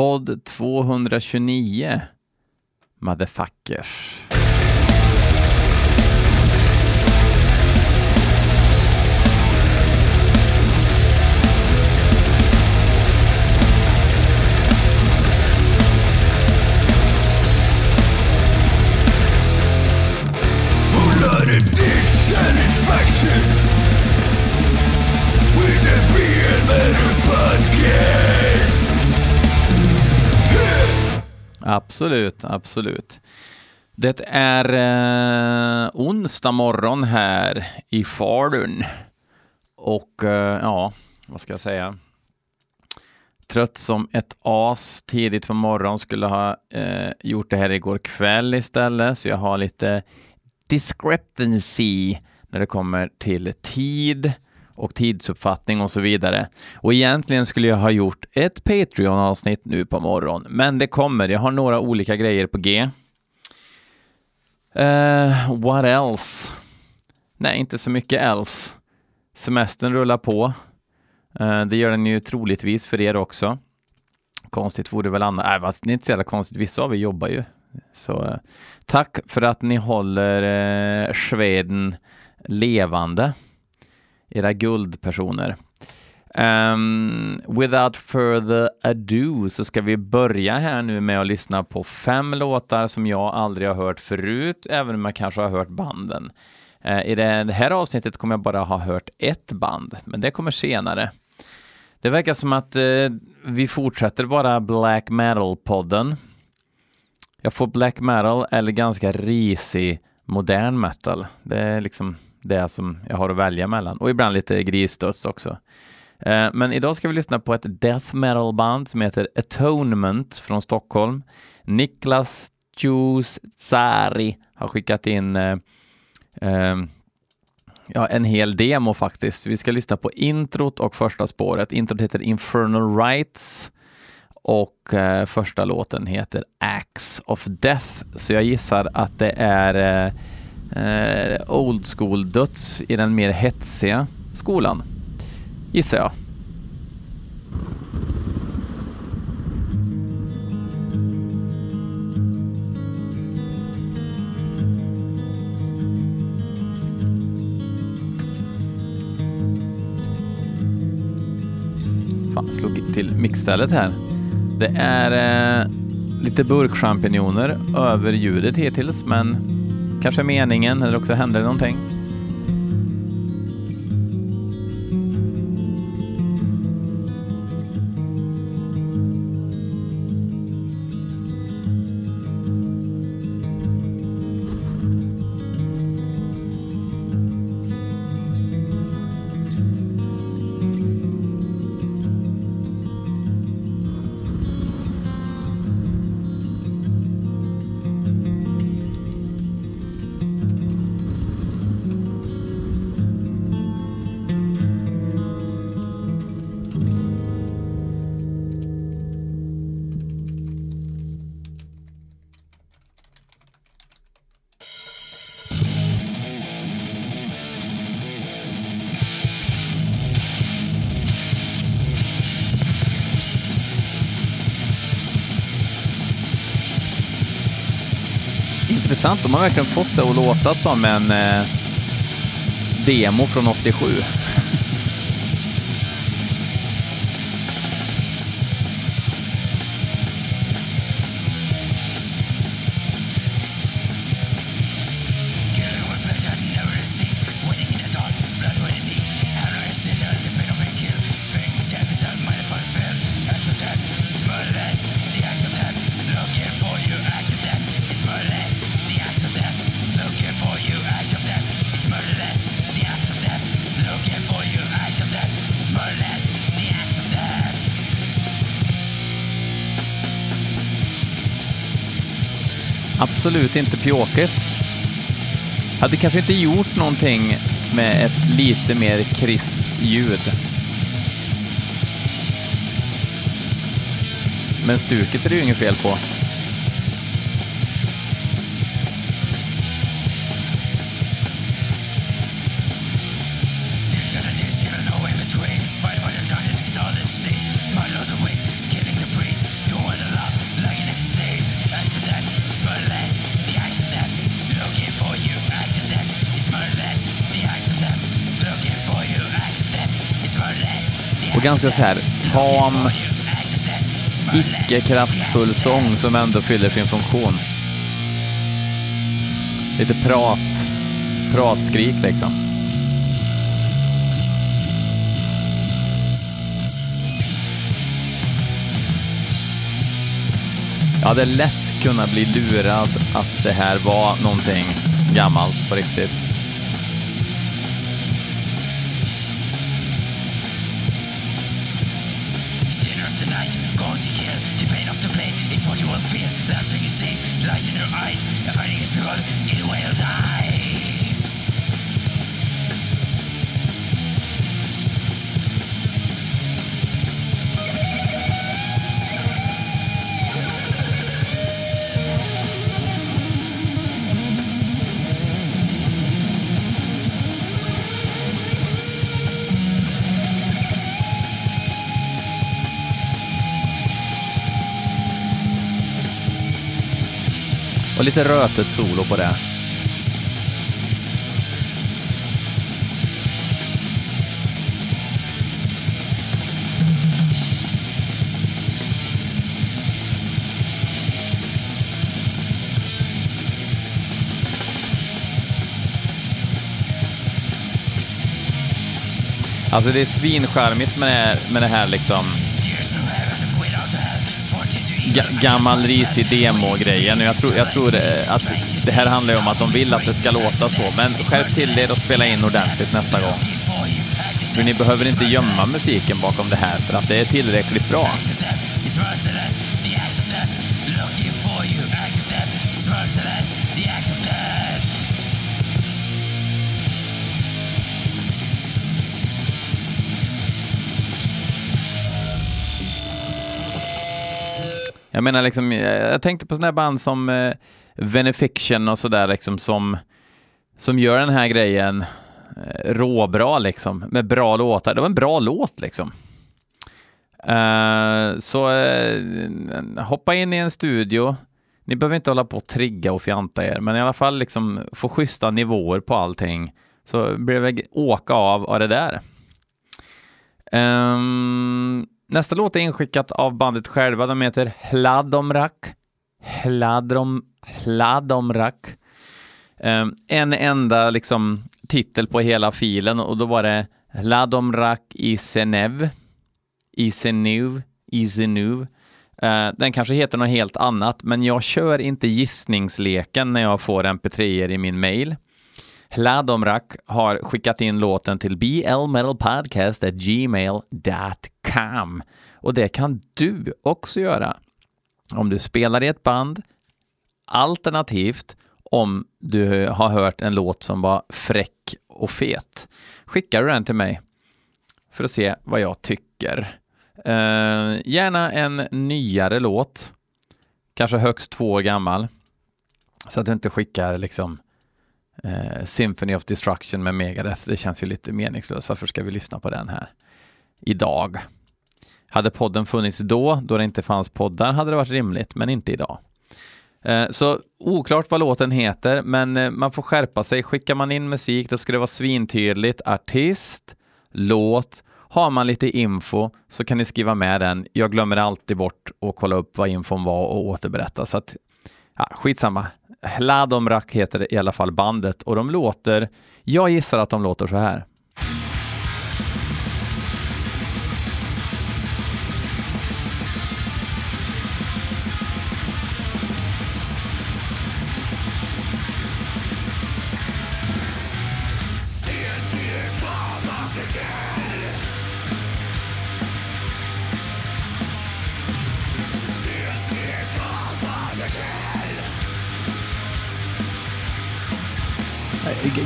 Podd 229. Motherfuckers. Absolut, absolut. Det är eh, onsdag morgon här i Falun. Och eh, ja, vad ska jag säga? Trött som ett as tidigt på morgonen. Skulle ha eh, gjort det här igår kväll istället, så jag har lite discrepancy när det kommer till tid och tidsuppfattning och så vidare. Och egentligen skulle jag ha gjort ett Patreon-avsnitt nu på morgonen, men det kommer. Jag har några olika grejer på G. Uh, what else? Nej, inte så mycket else. Semestern rullar på. Uh, det gör den ju troligtvis för er också. Konstigt vore väl annars. Nej, det är inte så jävla konstigt. Vissa av er jobbar ju. Så uh, tack för att ni håller uh, Sveden levande era guldpersoner. Um, without further ado så ska vi börja här nu med att lyssna på fem låtar som jag aldrig har hört förut, även om jag kanske har hört banden. Uh, I det här avsnittet kommer jag bara ha hört ett band, men det kommer senare. Det verkar som att uh, vi fortsätter vara black metal-podden. Jag får black metal eller ganska risig modern metal. Det är liksom det som jag har att välja mellan. Och ibland lite grisdöds också. Eh, men idag ska vi lyssna på ett death metal band som heter Atonement från Stockholm. Niklas Tsari har skickat in eh, eh, ja, en hel demo faktiskt. Vi ska lyssna på introt och första spåret. Introt heter Infernal Rights och eh, första låten heter Axe of Death. Så jag gissar att det är eh, eh, old school-döds i den mer hetsiga skolan, gissar jag. Fan, slog till mixstället här. Det är eh, lite burkchampinjoner över ljudet hittills, men Kanske meningen, eller också händer det någonting. Intressant. De har verkligen fått det att låta som en eh, demo från 87. Absolut inte pjåkigt. Hade kanske inte gjort någonting med ett lite mer krisp ljud. Men stuket är det ju inget fel på. Och ganska så här tam, icke kraftfull sång som ändå fyller sin funktion. Lite prat, pratskrik liksom. Jag hade lätt kunnat bli lurad att det här var någonting gammalt på riktigt. in her eyes. The fighting is not Och lite rötet solo på det. Alltså det är svincharmigt med det här, med det här liksom ga- gammal risig demo-grejen. Och Jag tror, jag tror eh, att det här handlar ju om att de vill att det ska låta så. Men skärp till er och spela in ordentligt nästa gång. För ni behöver inte gömma musiken bakom det här för att det är tillräckligt bra. Jag menar liksom, eh, jag tänkte på sådana här band som eh, Venefiction och sådär liksom som, som gör den här grejen eh, råbra liksom, med bra låtar. Det var en bra låt liksom. Eh, så eh, hoppa in i en studio. Ni behöver inte hålla på och trigga och fjanta er, men i alla fall liksom få schyssta nivåer på allting. Så blir det väl åka av av det där. Ehm, nästa låt är inskickat av bandet själva. De heter Hladomrak. Hladrom, Hladomrak. Ehm, en enda liksom titel på hela filen och då var det Hladomrak Isenev. Isenuv. Isenuv. Eh, den kanske heter något helt annat, men jag kör inte gissningsleken när jag får mp3 i min mail. Hladomrak har skickat in låten till blmetalpodcast.gmail.com och det kan du också göra. Om du spelar i ett band, alternativt om du har hört en låt som var fräck och fet. Skickar du den till mig för att se vad jag tycker. Uh, gärna en nyare låt, kanske högst två år gammal, så att du inte skickar liksom eh, Symphony of Destruction med Megadeth. Det känns ju lite meningslöst. Varför ska vi lyssna på den här idag? Hade podden funnits då, då det inte fanns poddar, hade det varit rimligt, men inte idag. Eh, Så oklart vad låten heter, men eh, man får skärpa sig. Skickar man in musik, då ska det vara svintydligt. Artist, låt. Har man lite info så kan ni skriva med den. Jag glömmer alltid bort att kolla upp vad infon var och återberätta. Så att, ja, skitsamma. Hladomrak heter i alla fall bandet och de låter, jag gissar att de låter så här.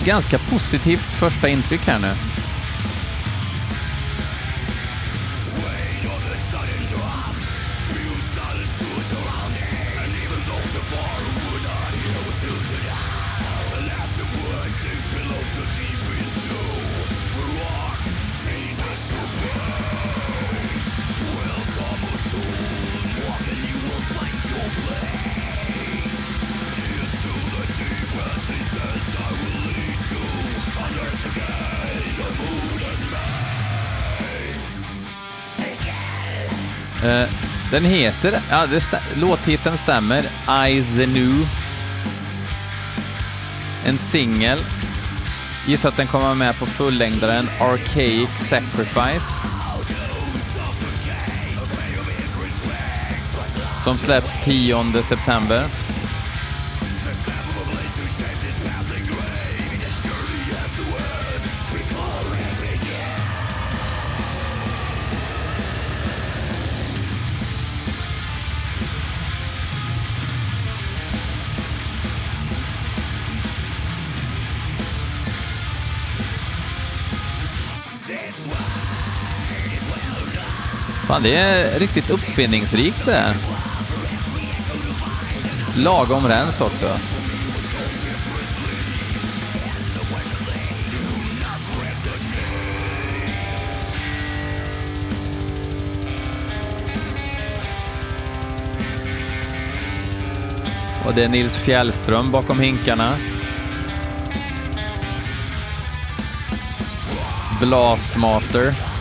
Ganska positivt första intryck här nu. Den heter, ja, det stä, låttiteln stämmer, Eyes New. En singel. Gissar att den kommer med på fullängdaren Archaic Sacrifice. Som släpps 10 september. Fan, det är riktigt uppfinningsrikt det här. Lagom rens också. Och det är Nils Fjällström bakom hinkarna. Blastmaster.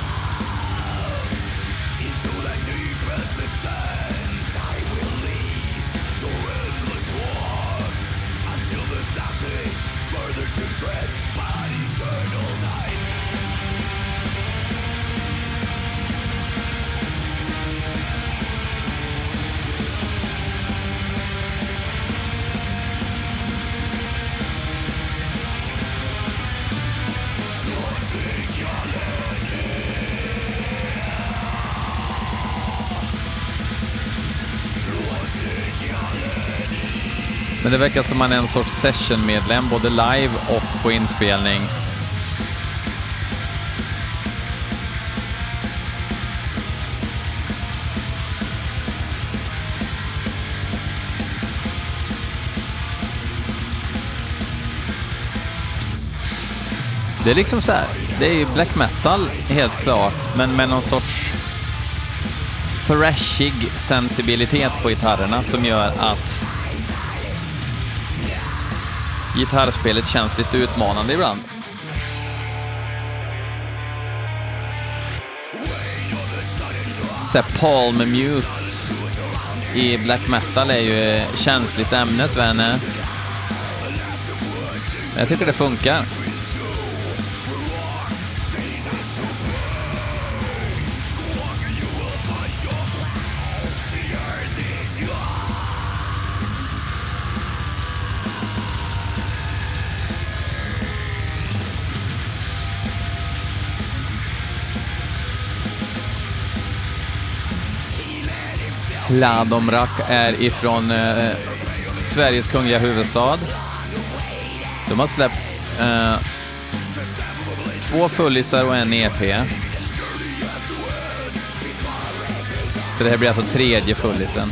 Det verkar som man är en sorts sessionmedlem, både live och på inspelning. Det är liksom så här, det är ju black metal helt klart, men med någon sorts thrashig sensibilitet på gitarrerna som gör att gitarrspelet känns lite utmanande ibland. Såhär Palm Mutes i black metal är ju känsligt ämne, Svenne. Jag tycker det funkar. Ladomrak är ifrån eh, Sveriges kungliga huvudstad. De har släppt eh, två fullisar och en EP. Så det här blir alltså tredje fullisen.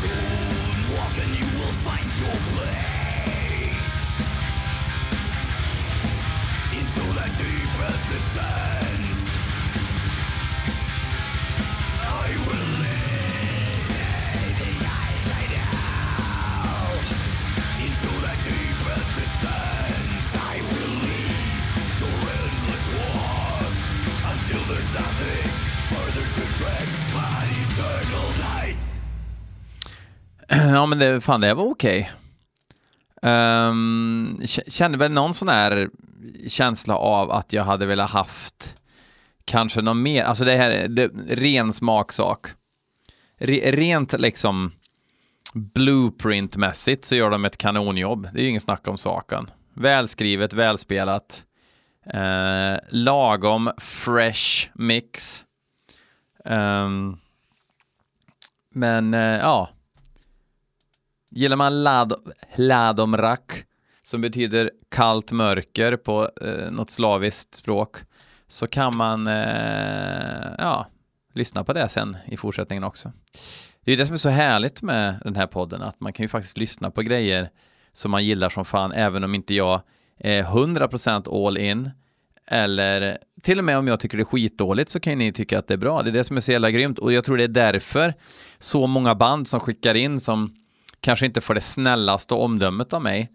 Ja, men det, fan, det var okej. Um, kände väl någon sån här känsla av att jag hade velat haft kanske någon mer, alltså det här, det, ren smaksak. Re, rent liksom blueprintmässigt så gör de ett kanonjobb. Det är ju ingen snack om saken. Välskrivet, välspelat. Eh, lagom fresh mix. Um, men eh, ja, Gillar man lad, ladomrak, som betyder kallt mörker på eh, något slaviskt språk, så kan man eh, ja, lyssna på det sen i fortsättningen också. Det är det som är så härligt med den här podden, att man kan ju faktiskt lyssna på grejer som man gillar som fan, även om inte jag är 100% all in, eller till och med om jag tycker det är skitdåligt så kan ni tycka att det är bra. Det är det som är så jävla grymt och jag tror det är därför så många band som skickar in som kanske inte får det snällaste omdömet av mig,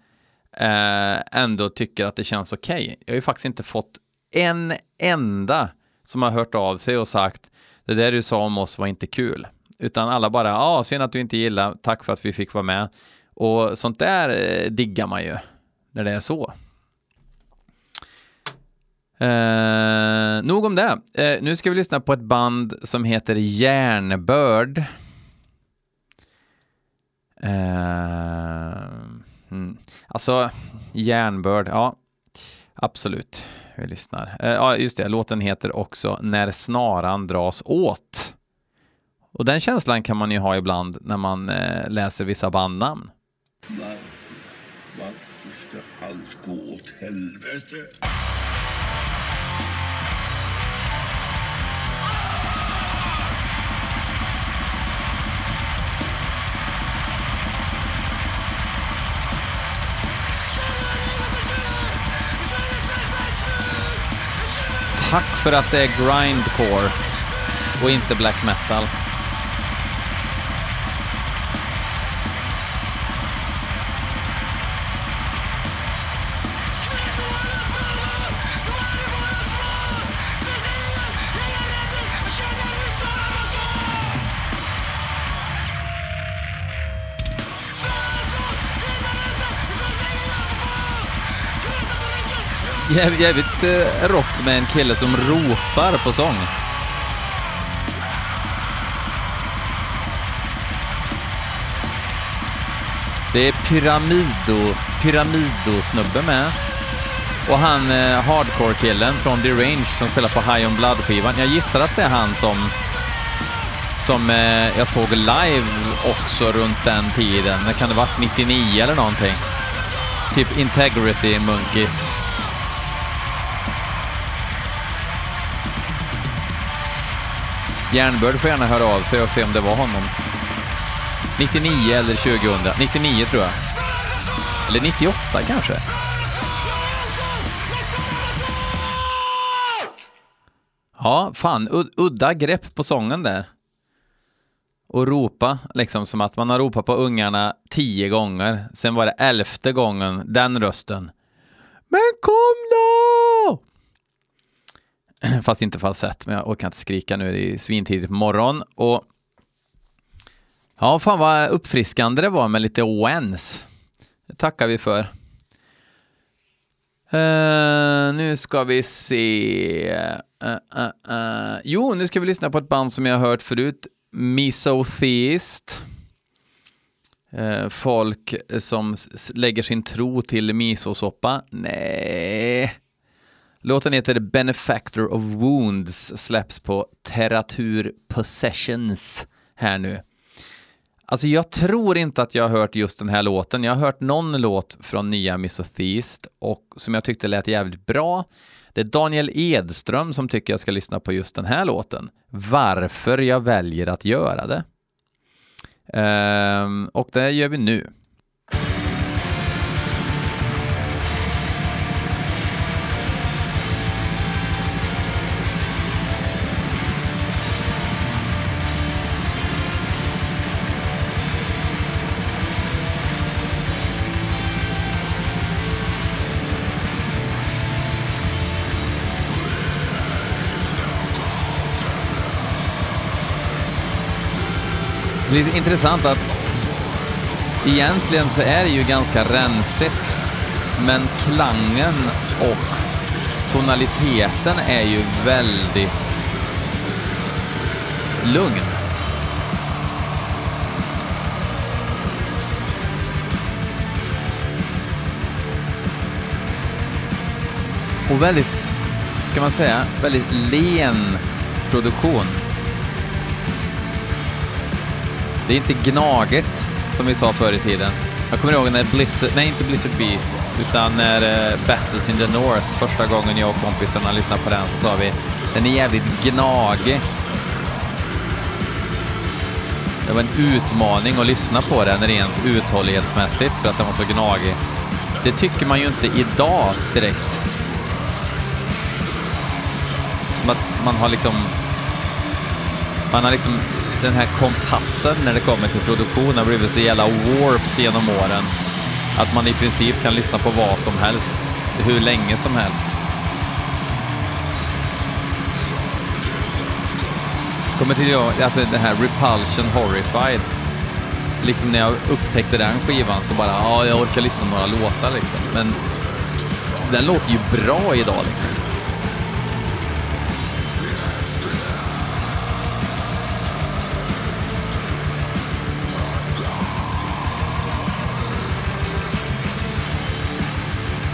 eh, ändå tycker att det känns okej. Okay. Jag har ju faktiskt inte fått en enda som har hört av sig och sagt det där du sa om oss var inte kul. utan alla bara, ja, ah, synd att du inte gillar, tack för att vi fick vara med. Och sånt där eh, diggar man ju, när det är så. Eh, nog om det. Eh, nu ska vi lyssna på ett band som heter Järnbörd. Eh, mm. Alltså, Järnbörd, ja, absolut. Vi lyssnar. Eh, ja, just det, låten heter också När snaran dras åt. Och den känslan kan man ju ha ibland när man eh, läser vissa bandnamn. Varför, varför ska allt gå åt helvete? Tack för att det är grindcore och inte black metal. Jävligt, jävligt eh, rått med en kille som ropar på sång. Det är Pyramido, Pyramido-snubbe med. Och han eh, hardcore-killen från Derange som spelar på High On Blood-skivan. Jag gissar att det är han som som eh, jag såg live också runt den tiden. Det kan det varit 99 eller någonting. Typ Integrity Monkeys. Järnbörd får gärna höra av sig och se om det var honom. 99 eller 2000. 99 tror jag. Eller 98 kanske. Ja, fan, udda grepp på sången där. Och ropa, liksom som att man har ropat på ungarna tio gånger. Sen var det elfte gången, den rösten. Men kom då! Fast inte falsett, men jag orkar inte skrika nu, det är svintidigt på morgon. Och ja, fan vad uppfriskande det var med lite oens. Det tackar vi för. Uh, nu ska vi se. Uh, uh, jo, nu ska vi lyssna på ett band som jag har hört förut. Misotheist. folk som lägger sin tro till misosoppa. Nej. Låten heter Benefactor of Wounds, släpps på Terratur Possessions här nu. Alltså jag tror inte att jag har hört just den här låten. Jag har hört någon låt från nya Misotheist och som jag tyckte lät jävligt bra. Det är Daniel Edström som tycker jag ska lyssna på just den här låten. Varför jag väljer att göra det. Ehm, och det gör vi nu. Det är intressant att egentligen så är det ju ganska rensigt, men klangen och tonaliteten är ju väldigt lugn. Och väldigt, ska man säga, väldigt len produktion. Det är inte Gnaget, som vi sa förr i tiden. Jag kommer ihåg när Blizzard, nej inte Blizzard Beasts, utan när eh, Battles in the North, första gången jag och kompisarna lyssnade på den så sa vi den är jävligt gnagig. Det var en utmaning att lyssna på den rent uthållighetsmässigt för att den var så gnagig. Det tycker man ju inte idag direkt. Som att man har liksom... Man har liksom den här kompassen när det kommer till produktion har blivit så jävla warped genom åren. Att man i princip kan lyssna på vad som helst, hur länge som helst. Kommer till jag, alltså den här Repulsion Horrified. Liksom när jag upptäckte den skivan så bara, ja, jag orkar lyssna på några låtar liksom. Men den låter ju bra idag liksom.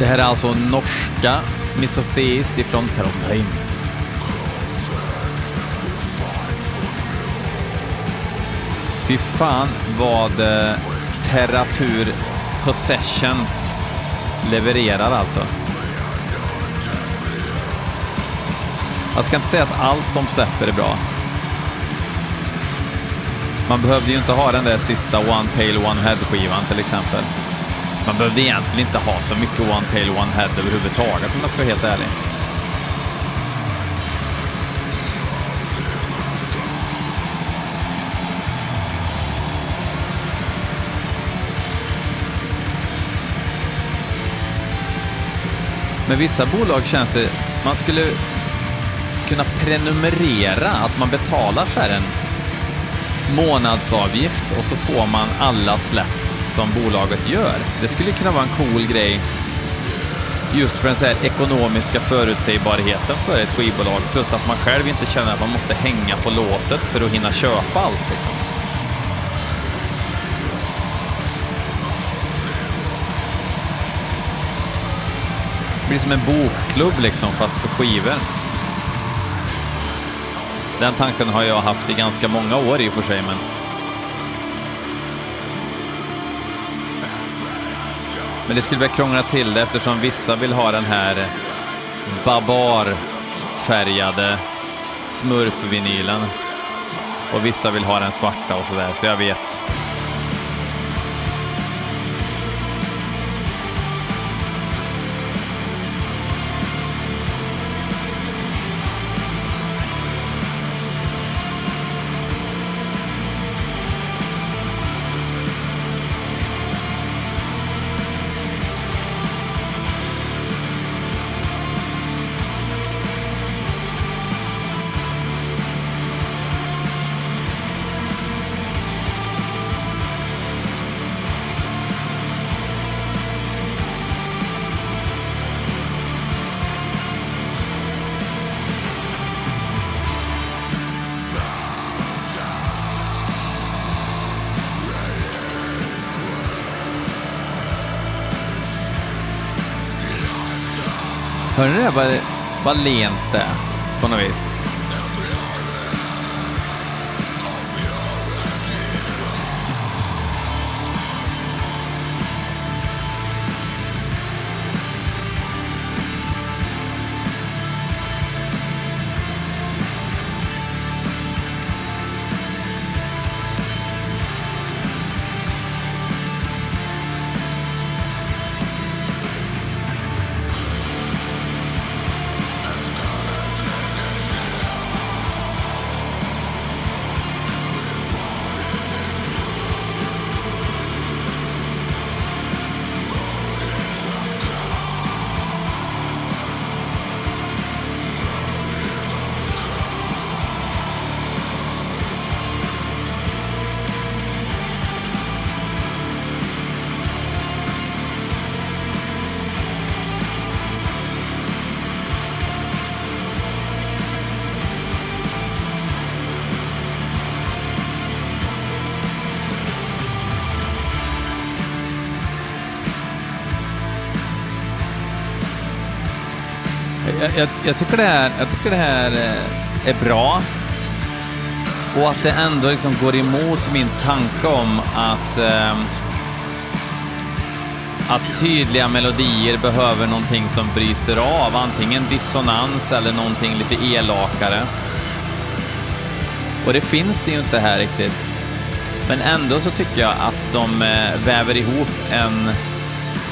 Det här är alltså norska Misotheist ifrån Trondheim. Fy fan vad eh, Terratur Possessions levererar alltså. Jag ska inte säga att allt de släpper är bra. Man behövde ju inte ha den där sista One Tail One Head-skivan till exempel. Man behövde egentligen inte ha så mycket One Tail One Head överhuvudtaget om jag ska vara helt ärlig. Med vissa bolag känns det, man skulle kunna prenumerera, att man betalar för en månadsavgift och så får man alla släpp som bolaget gör. Det skulle kunna vara en cool grej just för den så här ekonomiska förutsägbarheten för ett skivbolag plus att man själv inte känner att man måste hänga på låset för att hinna köpa allt. Liksom. Det blir som en bokklubb liksom fast för skivor. Den tanken har jag haft i ganska många år i och för sig men Men det skulle väl krångla till det eftersom vissa vill ha den här babarfärgade smurfvinylen. Och vissa vill ha den svarta och sådär, så jag vet. Hör ni det? Vad, vad lent det är på något vis. Jag, jag, tycker det här, jag tycker det här eh, är bra. Och att det ändå liksom går emot min tanke om att, eh, att tydliga melodier behöver någonting som bryter av, antingen dissonans eller någonting lite elakare. Och det finns det ju inte här riktigt. Men ändå så tycker jag att de eh, väver ihop en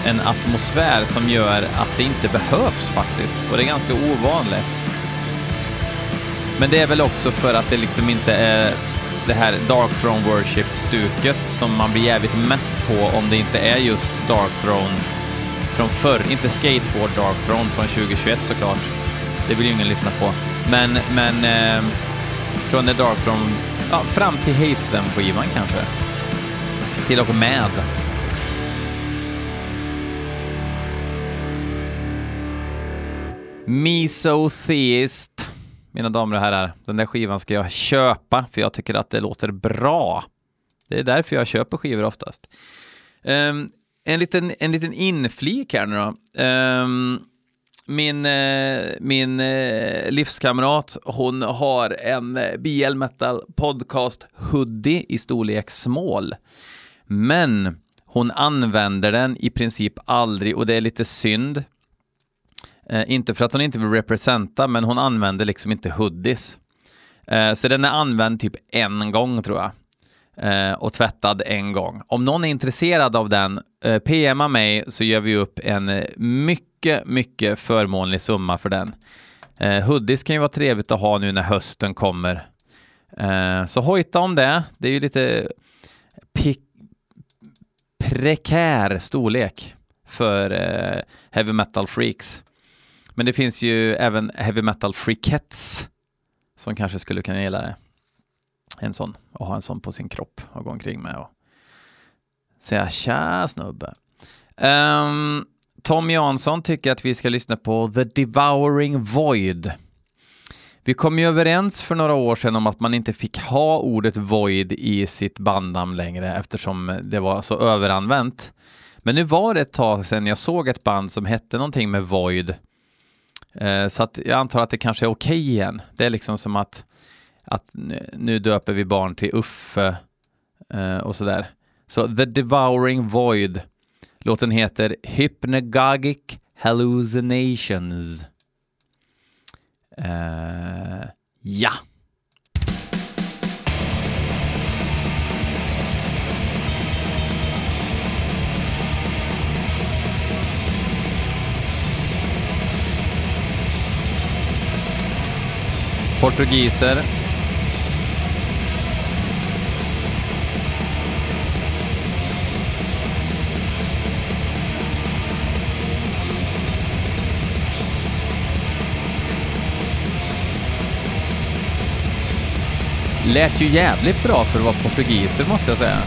en atmosfär som gör att det inte behövs faktiskt. Och det är ganska ovanligt. Men det är väl också för att det liksom inte är det här Dark Throne Worship-stuket som man blir jävligt mätt på om det inte är just Dark Throne från förr. Inte Skateboard Dark Throne från 2021 såklart. Det vill ju ingen lyssna på. Men, men eh, Från det Dark Throne, ja, fram till Hate Them-skivan kanske. Till och med. Misotheist. Mina damer och herrar, den där skivan ska jag köpa för jag tycker att det låter bra. Det är därför jag köper skivor oftast. Um, en, liten, en liten inflik här nu då. Um, min, eh, min eh, livskamrat, hon har en BL Metal Podcast hoodie i storlek small. Men hon använder den i princip aldrig och det är lite synd. Eh, inte för att hon inte vill representa, men hon använder liksom inte hoodies. Eh, så den är använd typ en gång tror jag. Eh, och tvättad en gång. Om någon är intresserad av den, eh, PMa mig så gör vi upp en mycket, mycket förmånlig summa för den. Eh, hoodies kan ju vara trevligt att ha nu när hösten kommer. Eh, så hojta om det. Det är ju lite prekär storlek för eh, heavy metal freaks. Men det finns ju även heavy metal freakettes som kanske skulle kunna gilla det. En sån, och ha en sån på sin kropp och gå omkring med och säga tja snubbe. Um, Tom Jansson tycker att vi ska lyssna på The Devouring Void. Vi kom ju överens för några år sedan om att man inte fick ha ordet void i sitt bandnamn längre eftersom det var så överanvänt. Men nu var det ett tag sedan jag såg ett band som hette någonting med void Eh, så att jag antar att det kanske är okej okay igen. Det är liksom som att, att nu döper vi barn till Uffe eh, och sådär. Så The Devouring Void. Låten heter Hypnagogic Hallucinations. Uh, ja. Portugiser. Lät ju jävligt bra för att vara portugiser måste jag säga.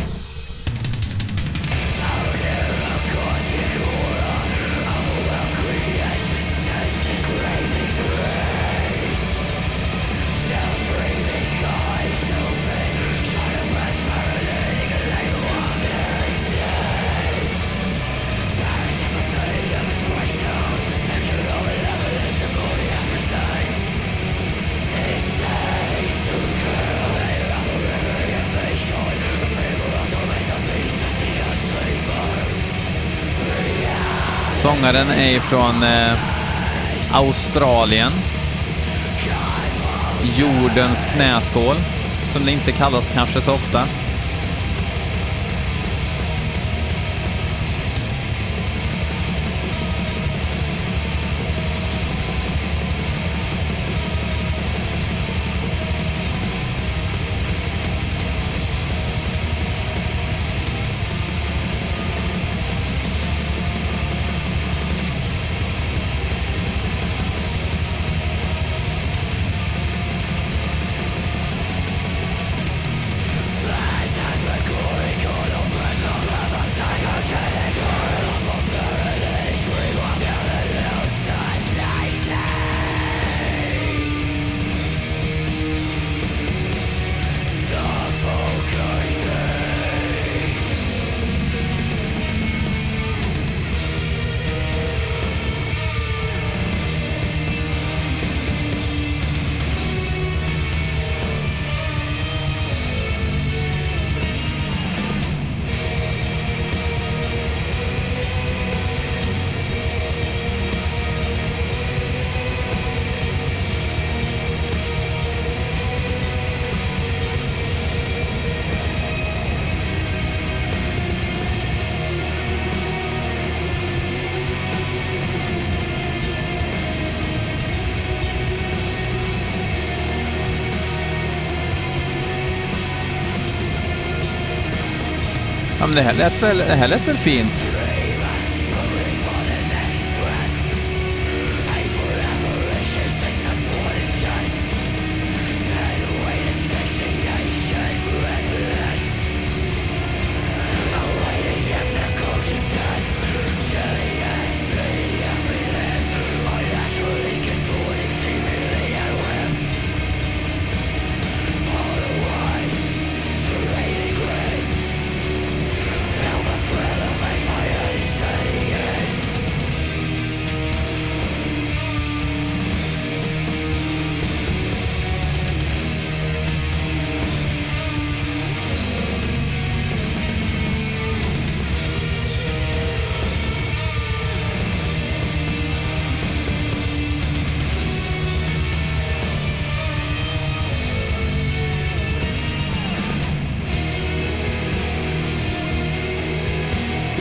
Sångaren är från eh, Australien. Jordens knäskål, som det inte kallas kanske så ofta. Men det här lät väl, det här lät väl fint?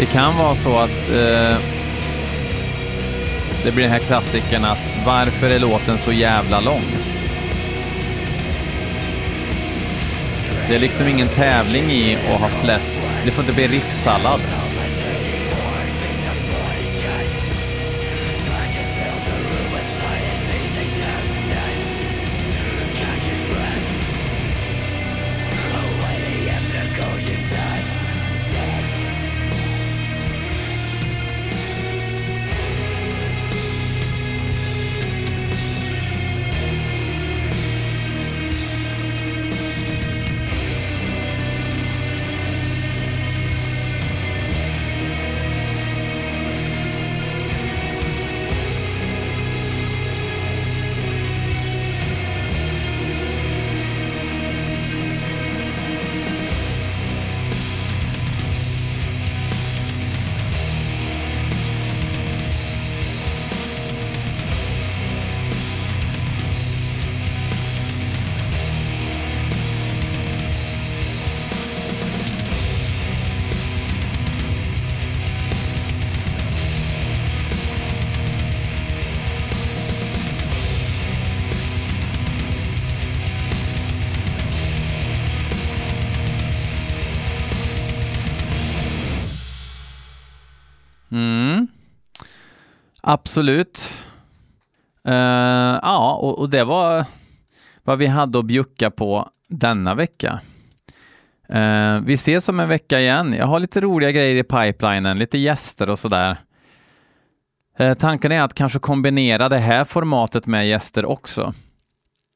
Det kan vara så att eh, det blir den här klassikern att varför är låten så jävla lång? Det är liksom ingen tävling i att ha flest. Det får inte bli riffsallad. Absolut. Uh, ja, och, och det var vad vi hade att bjucka på denna vecka. Uh, vi ses om en vecka igen. Jag har lite roliga grejer i pipelinen, lite gäster och sådär. Uh, tanken är att kanske kombinera det här formatet med gäster också.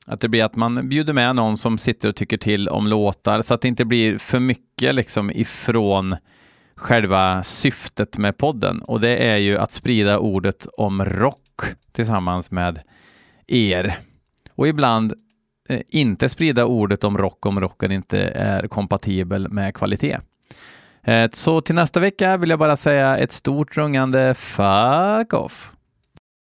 Att det blir att man bjuder med någon som sitter och tycker till om låtar så att det inte blir för mycket liksom ifrån själva syftet med podden och det är ju att sprida ordet om rock tillsammans med er. Och ibland eh, inte sprida ordet om rock om rocken inte är kompatibel med kvalitet. Eh, så till nästa vecka vill jag bara säga ett stort rungande fuck off.